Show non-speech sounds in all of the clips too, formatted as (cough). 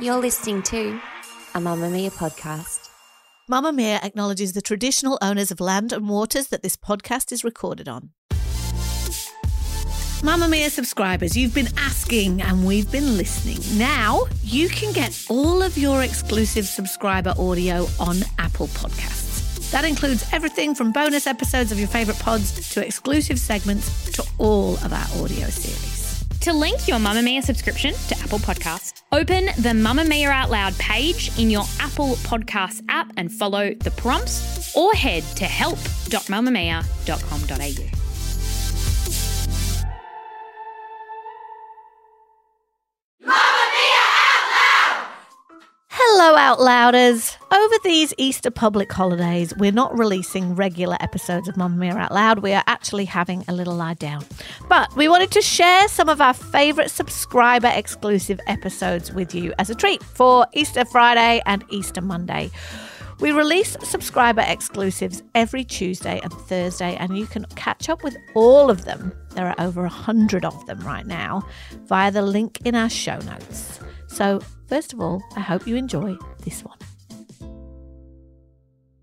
You're listening to a Mamamia podcast. Mamamia acknowledges the traditional owners of land and waters that this podcast is recorded on. Mamamia subscribers, you've been asking and we've been listening. Now you can get all of your exclusive subscriber audio on Apple Podcasts. That includes everything from bonus episodes of your favourite pods to exclusive segments to all of our audio series. To link your Mamamia subscription to Apple Podcasts, open the Mamamia Out Loud page in your Apple Podcasts app and follow the prompts, or head to help.mamamia.com.au. Out Louders! Over these Easter public holidays, we're not releasing regular episodes of Mamamia Out Loud. We are actually having a little lie down. But we wanted to share some of our favourite subscriber exclusive episodes with you as a treat for Easter Friday and Easter Monday. We release subscriber exclusives every Tuesday and Thursday, and you can catch up with all of them. There are over a hundred of them right now via the link in our show notes. So, first of all, I hope you enjoy this one.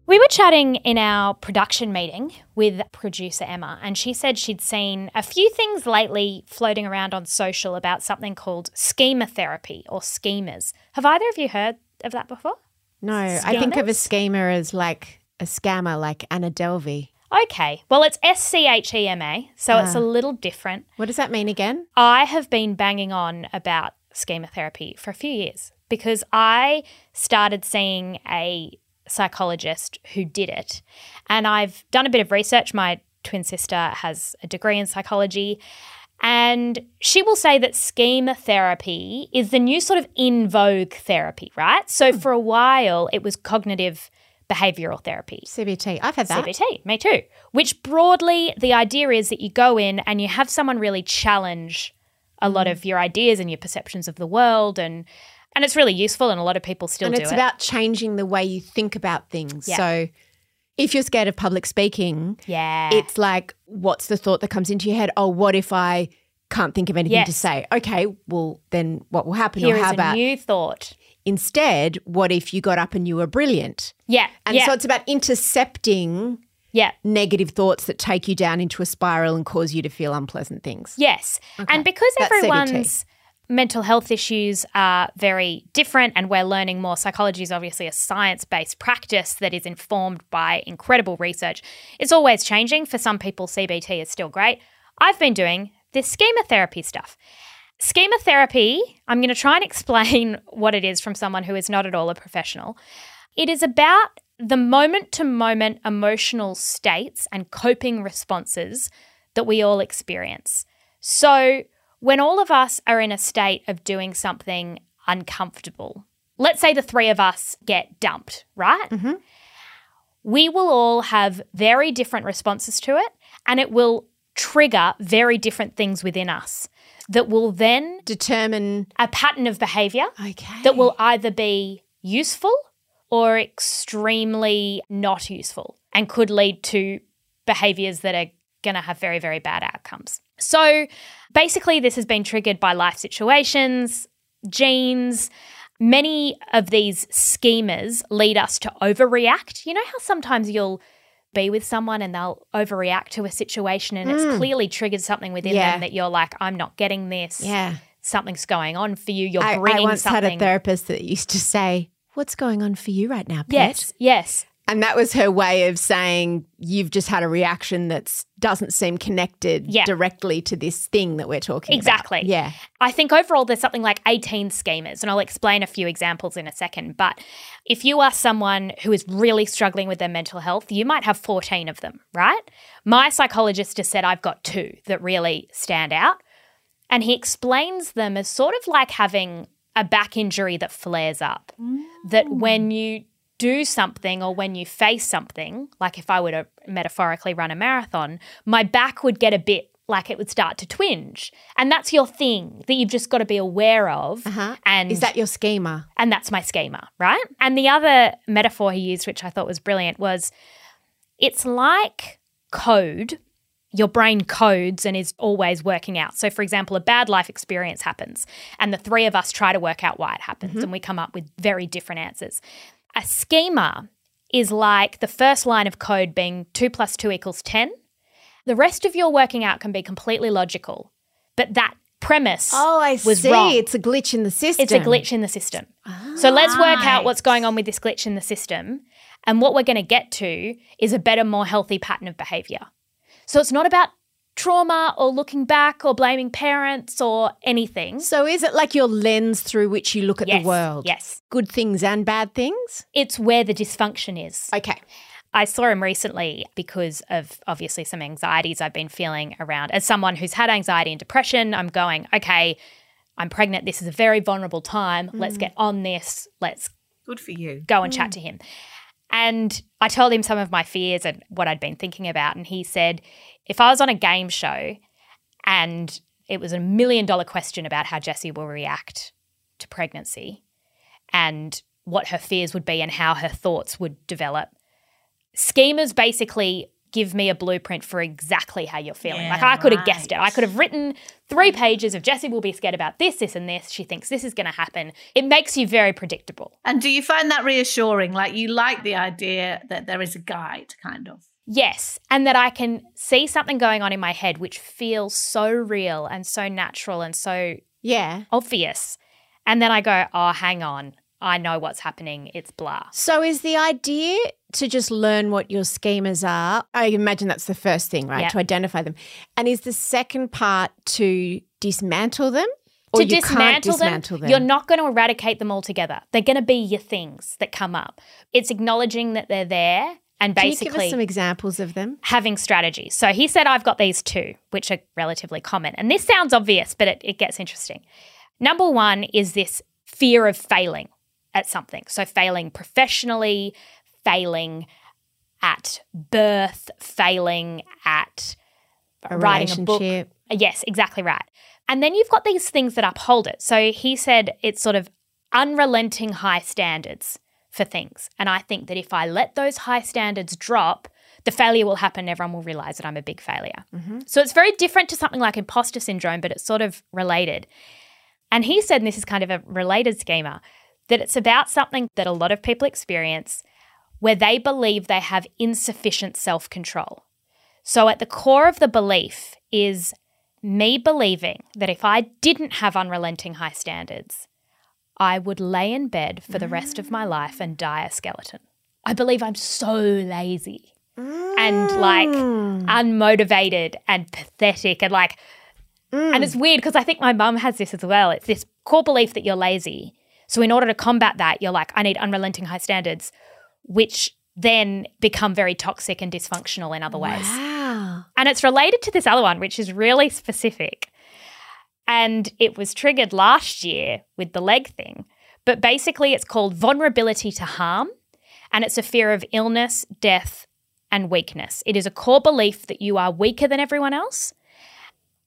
We were chatting in our production meeting with producer Emma, and she said she'd seen a few things lately floating around on social about something called schema therapy or schemas. Have either of you heard of that before? No, I think of a Schemas? schemer as like a scammer, like Anna Delvey. Okay, well, it's S C H E M A, so it's ah. a little different. What does that mean again? I have been banging on about schema therapy for a few years because I started seeing a psychologist who did it. And I've done a bit of research. My twin sister has a degree in psychology. And she will say that schema therapy is the new sort of in vogue therapy, right? So hmm. for a while, it was cognitive behavioral therapy. CBT. I've had that. CBT, me too. Which broadly, the idea is that you go in and you have someone really challenge a lot of your ideas and your perceptions of the world, and and it's really useful. And a lot of people still and do it's it. about changing the way you think about things. Yeah. So if you're scared of public speaking, yeah, it's like, what's the thought that comes into your head? Oh, what if I can't think of anything to say? Okay, well, then what will happen? here or is how a about new thought. instead, what if you got up and you were brilliant? Yeah, And yeah, so it's about intercepting yeah. negative thoughts that take you down into a spiral and cause you to feel unpleasant things. Yes. And because That's everyone's mental health issues are very different, and we're learning more, psychology is obviously a science based practice that is informed by incredible research. It's always changing. For some people, CBT is still great. I've been doing this schema therapy stuff. Schema therapy, I'm going to try and (laughs) explain what it is from someone who is not at all a professional. It is about the moment to moment emotional states and coping responses that we all experience. So, when all of us are in a state of doing something uncomfortable, let's say the three of us get dumped, right? Mm-hmm. We will all have very different responses to it, and it will trigger very different things within us that will then Determine, a pattern of behavior okay. that will either be useful or extremely not useful and could lead to behaviors that are going to have very, very bad outcomes. So basically, this has been triggered by life situations, genes. Many of these schemas lead us to overreact. You know how sometimes you'll be with someone and they'll overreact to a situation and it's hmm. clearly triggered something within Yeah. them that you're like, I'm not getting this Yeah. something's going on for you. You're I, I once something. had a therapist that used to say, What's going on for you right now, Pet? yes, yes, And that was her way of saying you've just had a reaction that doesn't seem connected Yeah. directly to this thing that we're talking exactly. about. Exactly. Yeah. I think overall there's something like 18 schemas, and I'll explain a few examples in a second. But if you are someone who is really struggling with their mental health, you might have 14 of them, right? My psychologist has said I've got two that really stand out. And he explains them as sort of like having a back injury that flares up. That when you do something or when you face something, like if I were to metaphorically run a marathon, my back would get a bit like it would start to twinge. And that's your thing that you've just got to be aware of. Uh-huh. And Is that your schema? and that's my schema, right? And the other metaphor he used, which I thought was brilliant, was it's like code. Your brain codes and is always working out. So, for example, a bad life experience happens, and the three of us try to work out why it happens, mm-hmm. and we come up with very different answers. A schema is like the first line of code being two plus two equals 10. The rest of your working out can be completely logical, but that premise Oh, I was see. wrong. It's a glitch in the system. It's a glitch in the system. So let's work out what's going on with this glitch in the system. And what we're going to get to is a better, more healthy pattern of behavior. So it's not about trauma or looking back or blaming parents or anything. So is it like your lens through which you look at Yes, the world? yes. Good things and bad things? It's where the dysfunction is. Okay. I saw him recently because of obviously some anxieties I've been feeling around. As someone who's had anxiety and depression, I'm going, okay, I'm pregnant. This is a very vulnerable time. Let's mm. get on this. Let's Good for you. go and chat mm. to him. And I told him some of my fears and what I'd been thinking about. And he said, if I was on a game show and it was a million dollar question about how Jessie will react to pregnancy and what her fears would be and how her thoughts would develop, schemas basically give me a blueprint for exactly how you're feeling. Yeah, like I could have guessed it. I could have written three pages of Jessie will be scared about this, this, and this. She thinks this is going to happen. It makes you very predictable. And do you find that reassuring? Like you like the idea that there is a guide, kind of. Yes, and that I can see something going on in my head which feels so real and so natural and so Yeah. obvious. And then I go, oh, hang on. I know what's happening. It's blah. So is the idea to just learn what your schemas are? I imagine that's the first thing, right? Yeah. To identify them. And is the second part to dismantle them? Or to you dismantle, can't dismantle them? you're not going to eradicate them altogether. They're going to be your things that come up. It's acknowledging that they're there and Can you basically give us some examples of them? having strategies. So he said, I've got these two, which are relatively common. And this sounds obvious, but it, it gets interesting. Number one is this fear of failing at something. So failing professionally, failing at birth, failing at A writing a book. Yes, exactly right. And then you've got these things that uphold it. So he said it's sort of unrelenting high standards for things. And I think that if I let those high standards drop, the failure will happen. Everyone will realize that I'm a big failure. Mm-hmm. So it's very different to something like imposter syndrome, but it's sort of related. And he said, and this is kind of a related schema, that it's about something that a lot of people experience where they believe they have insufficient self control. So at the core of the belief is me believing that if I didn't have unrelenting high standards, I would lay in bed for the rest of my life and die a skeleton. I believe I'm so lazy and like mm. unmotivated and pathetic and like and mm. it's weird because I think my mum has this as well. It's this core belief that you're lazy. So in order to combat that, you're like, I need unrelenting high standards, which then become very toxic and dysfunctional in other ways. Wow. And it's related to this other one, which is really specific. And it was triggered last year with the leg thing. But basically, it's called vulnerability to harm. And it's a fear of illness, death, and weakness. It is a core belief that you are weaker than everyone else.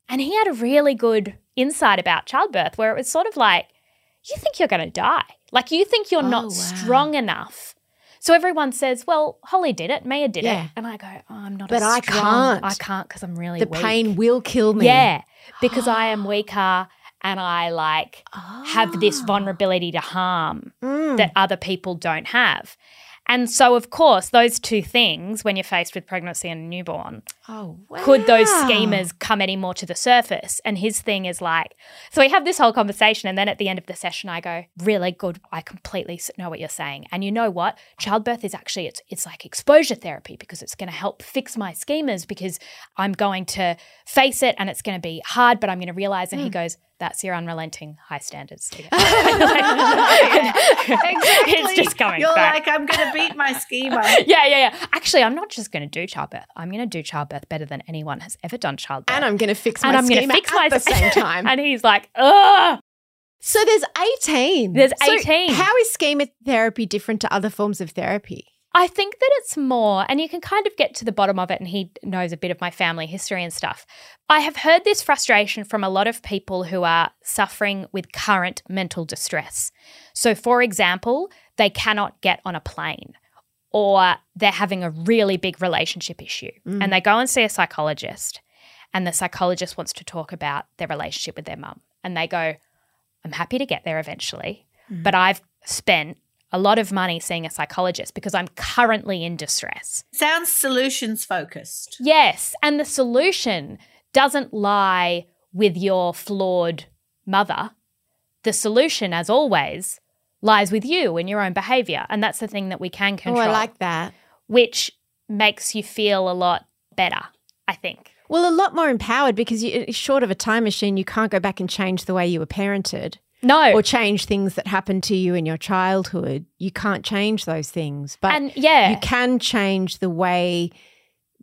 And he had a really good insight about childbirth where it was sort of like, you think you're going to die. Like, you think you're Oh, not wow. strong enough. So everyone says, well, Holly did it, Maya did Yeah. it. And I go, oh, I'm not But I can't. I can't because I'm really The weak. pain will kill me. Yeah, because I am (gasps) weaker and I like have this vulnerability to harm Mm. that other people don't have. And so, of course, those two things, when you're faced with pregnancy and a newborn, Oh, wow. could those schemas come any more to the surface? And his thing is like, so we have this whole conversation, and then at the end of the session, I go, really good. I completely know what you're saying. And you know what? Childbirth is actually it's it's like exposure therapy because it's going to help fix my schemas because I'm going to face it and it's going to be hard, but I'm going to realize. And he hmm. goes, that's your unrelenting high standards. (laughs) (laughs) Exactly. It's just coming You're back. like, I'm going to beat my (laughs) schema. yeah, yeah, yeah. Actually, I'm not just going to do childbirth. I'm going to do childbirth better than anyone has ever done childbirth. And I'm going to fix my and I'm schema gonna fix at my the same time. (laughs) and he's like, ugh. so there's 18. There's So 18. how is schema therapy different to other forms of therapy? I think that it's more, and you can kind of get to the bottom of it, and he knows a bit of my family history and stuff. I have heard this frustration from a lot of people who are suffering with current mental distress. So, for example, they cannot get on a plane, or they're having a really big relationship issue, and mm. they go and see a psychologist, and the psychologist wants to talk about their relationship with their mum, and they go, I'm happy to get there eventually, mm. but I've spent a lot of money seeing a psychologist because I'm currently in distress. Sounds solutions focused. Yes. And the solution doesn't lie with your flawed mother. The solution, as always, lies with you and your own behavior. And that's the thing that we can control, Oh, I like that. which makes you feel a lot better, I think. Well, a lot more empowered because you, short of a time machine, you can't go back and change the way you were parented No. or change things that happened to you in your childhood. You can't change those things. But and yeah. you can change the way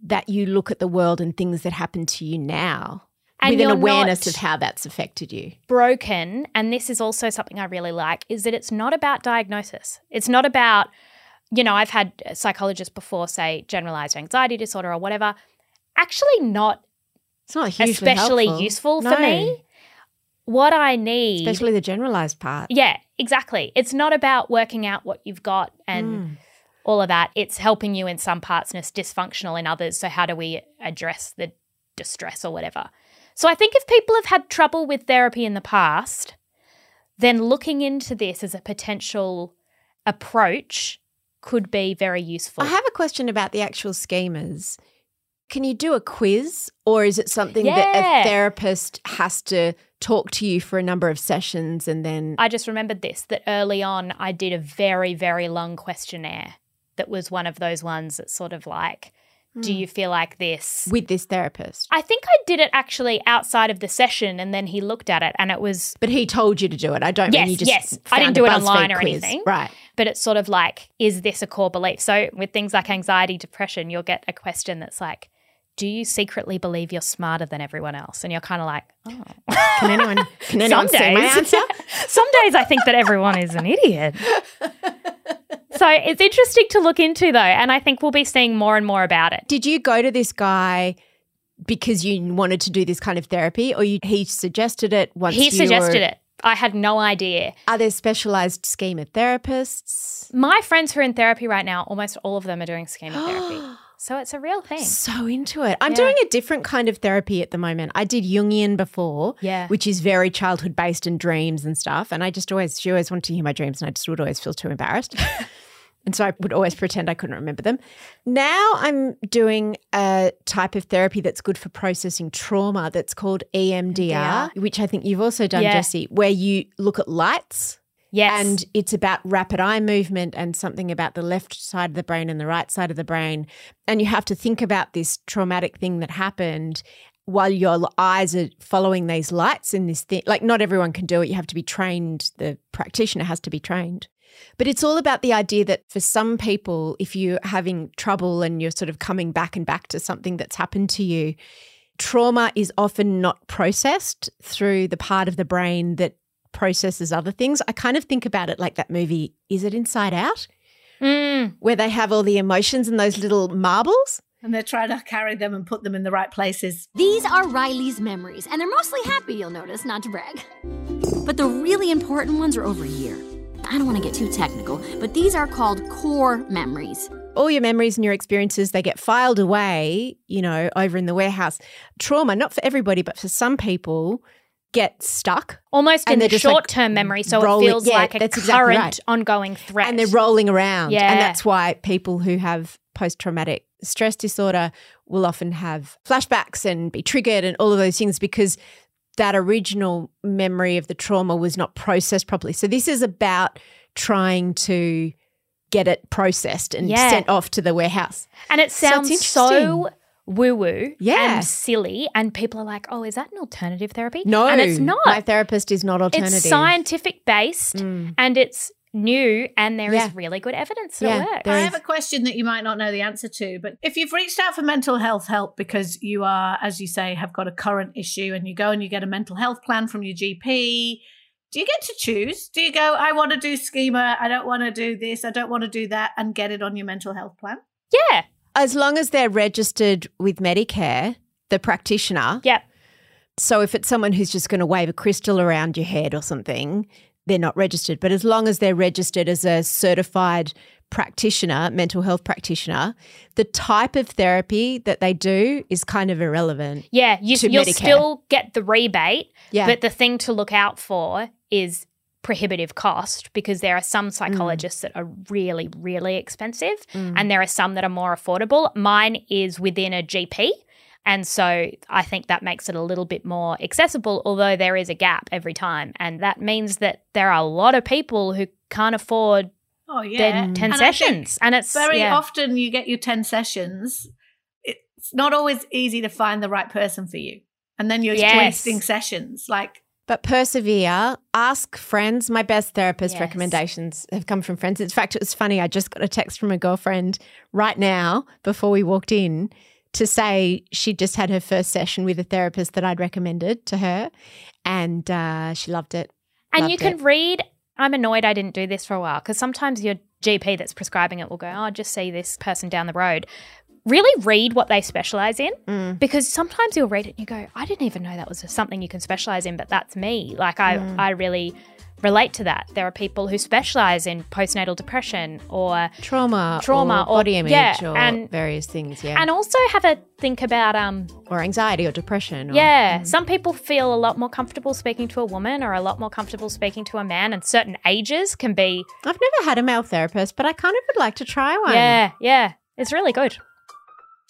that you look at the world and things that happen to you now And with an awareness of how that's affected you. broken, and this is also something I really like, is that it's not about diagnosis. It's not about, you know, I've had psychologists before say generalized anxiety disorder or whatever. Actually, not It's not hugely especially helpful. useful for No, me. What I need, especially the generalized part. yeah, exactly. It's not about working out what you've got and Mm. all of that. It's helping you in some parts and it's dysfunctional in others. So, how do we address the distress or whatever? So, I think if people have had trouble with therapy in the past, then looking into this as a potential approach could be very useful. I have a question about the actual schemas. Can you do a quiz or is it something that a therapist has to talk to you for a number of sessions and then I just remembered this that early on I did a very, very long questionnaire that was one of those ones that sort of like, do Hmm. you feel like this? with this therapist? I think I did it actually outside of the session and then he looked at it and it was, But he told you to do it. I don't Yes, mean you just yes. I didn't do it online or quiz. anything. Right. but it's sort of like, is this a core belief? So with things like anxiety, depression, you'll get a question that's like, do you secretly believe you're smarter than everyone else? And you're kind of like, oh. (laughs) Can anyone can (laughs) anyone Some see my answer? (laughs) Some days I think that everyone is an idiot. So it's interesting to look into though, and I think we'll be seeing more and more about it. Did you go to this guy because you wanted to do this kind of therapy or you, he suggested it once He suggested were- it. I had no idea. Are there specialized schema therapists? My friends who are in therapy right now, almost all of them are doing schema (gasps) therapy. So it's a real thing. So into it. I'm Yeah. doing a different kind of therapy at the moment. I did Jungian before, Yeah. which is very childhood based and dreams and stuff. And I just always, she always wanted to hear my dreams, and I just would always feel too embarrassed. (laughs) and so I would always pretend I couldn't remember them. Now I'm doing a type of therapy that's good for processing trauma that's called EMDR, which I think you've also done, Yeah. Jessie, where you look at lights. Yes. And it's about rapid eye movement and something about the left side of the brain and the right side of the brain. And you have to think about this traumatic thing that happened while your eyes are following these lights in this thing. Like, not everyone can do it. You have to be trained. The practitioner has to be trained. But it's all about the idea that for some people, if you're having trouble and you're sort of coming back and back to something that's happened to you, trauma is often not processed through the part of the brain that processes other things. I kind of think about it like that movie, Is It Inside Out? Mm. Where they have all the emotions and those little marbles. And they're trying to carry them and put them in the right places. These are Riley's memories, and they're mostly happy, you'll notice, not to brag. But the really important ones are over here. I don't want to get too technical, but these are called core memories. All your memories and your experiences, they get filed away, you know, over in the warehouse. Trauma, not for everybody, but for some people, get stuck Almost in the just, like, short term memory, so rolling- it feels yeah, like a that's exactly current right. ongoing threat. and they're rolling around. Yeah. And that's why people who have post traumatic stress disorder will often have flashbacks and be triggered and all of those things because that original memory of the trauma was not processed properly. So this is about trying to get it processed and Yeah. sent off to the warehouse. And it sounds so interesting. woo woo Yeah. and silly. And people are like, oh, is that an alternative therapy? No, And it's not. My therapist is not alternative. It's scientific based Mm. and it's new and there is Yeah. really good evidence that Yeah, it works. I have a question that you might not know the answer to, but if you've reached out for mental health help because you are, as you say, have got a current issue and you go and you get a mental health plan from your GP, do you get to choose? Do you go, I want to do schema, I don't want to do this, I don't want to do that, and get it on your mental health plan? yeah. As long as they're registered with Medicare, the practitioner. Yep. So if it's someone who's just going to wave a crystal around your head or something, they're not registered. But as long as they're registered as a certified practitioner, mental health practitioner, the type of therapy that they do is kind of irrelevant. Yeah, you, Medicare. still get the rebate, Yeah. but the thing to look out for is prohibitive cost because there are some psychologists that are really, really expensive mm. and there are some that are more affordable. Mine is within a GP. And so I think that makes it a little bit more accessible, although there is a gap every time. And that means that there are a lot of people who can't afford Oh, yeah. their 10 And sessions. And it's very yeah. often you get your 10 sessions. It's not always easy to find the right person for you. And then you're Yes. wasting sessions. Like, But persevere, ask friends. My best therapist Yes. recommendations have come from friends. In fact, it was funny. I just got a text from a girlfriend right now before we walked in to say she just had her first session with a therapist that I'd recommended to her and uh, she loved it. And Loved you can it. read. I'm annoyed I didn't do this for a while because sometimes your GP that's prescribing it will go, "Oh, just see this person down the road." Really read what they specialize in Mm. because sometimes you'll read it and you go, "I didn't even know that was something you can specialize in, but that's me." Like I, Mm. I really relate to that. There are people who specialize in postnatal depression or Trauma, Trauma or or- body image yeah, or and- various things, yeah. and also have a think about um or anxiety or depression. Or, Yeah, some people feel a lot more comfortable speaking to a woman or a lot more comfortable speaking to a man, and certain ages can be I've never had a male therapist, but I kind of would like to try one. Yeah, yeah. It's really good.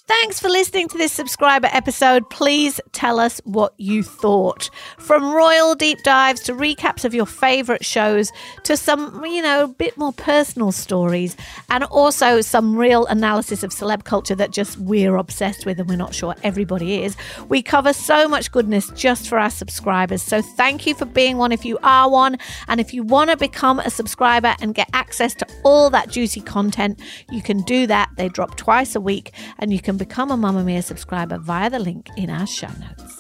Thanks for listening to this subscriber episode. Please tell us what you thought. From royal deep dives to recaps of your favourite shows to some, you know, a bit more personal stories and also some real analysis of celeb culture that just we're obsessed with and we're not sure everybody is. We cover so much goodness just for our subscribers. So thank you for being one if you are one. And if you want to become a subscriber and get access to all that juicy content, you can do that. They drop twice a week and you can become a Mamamia subscriber via the link in our show notes.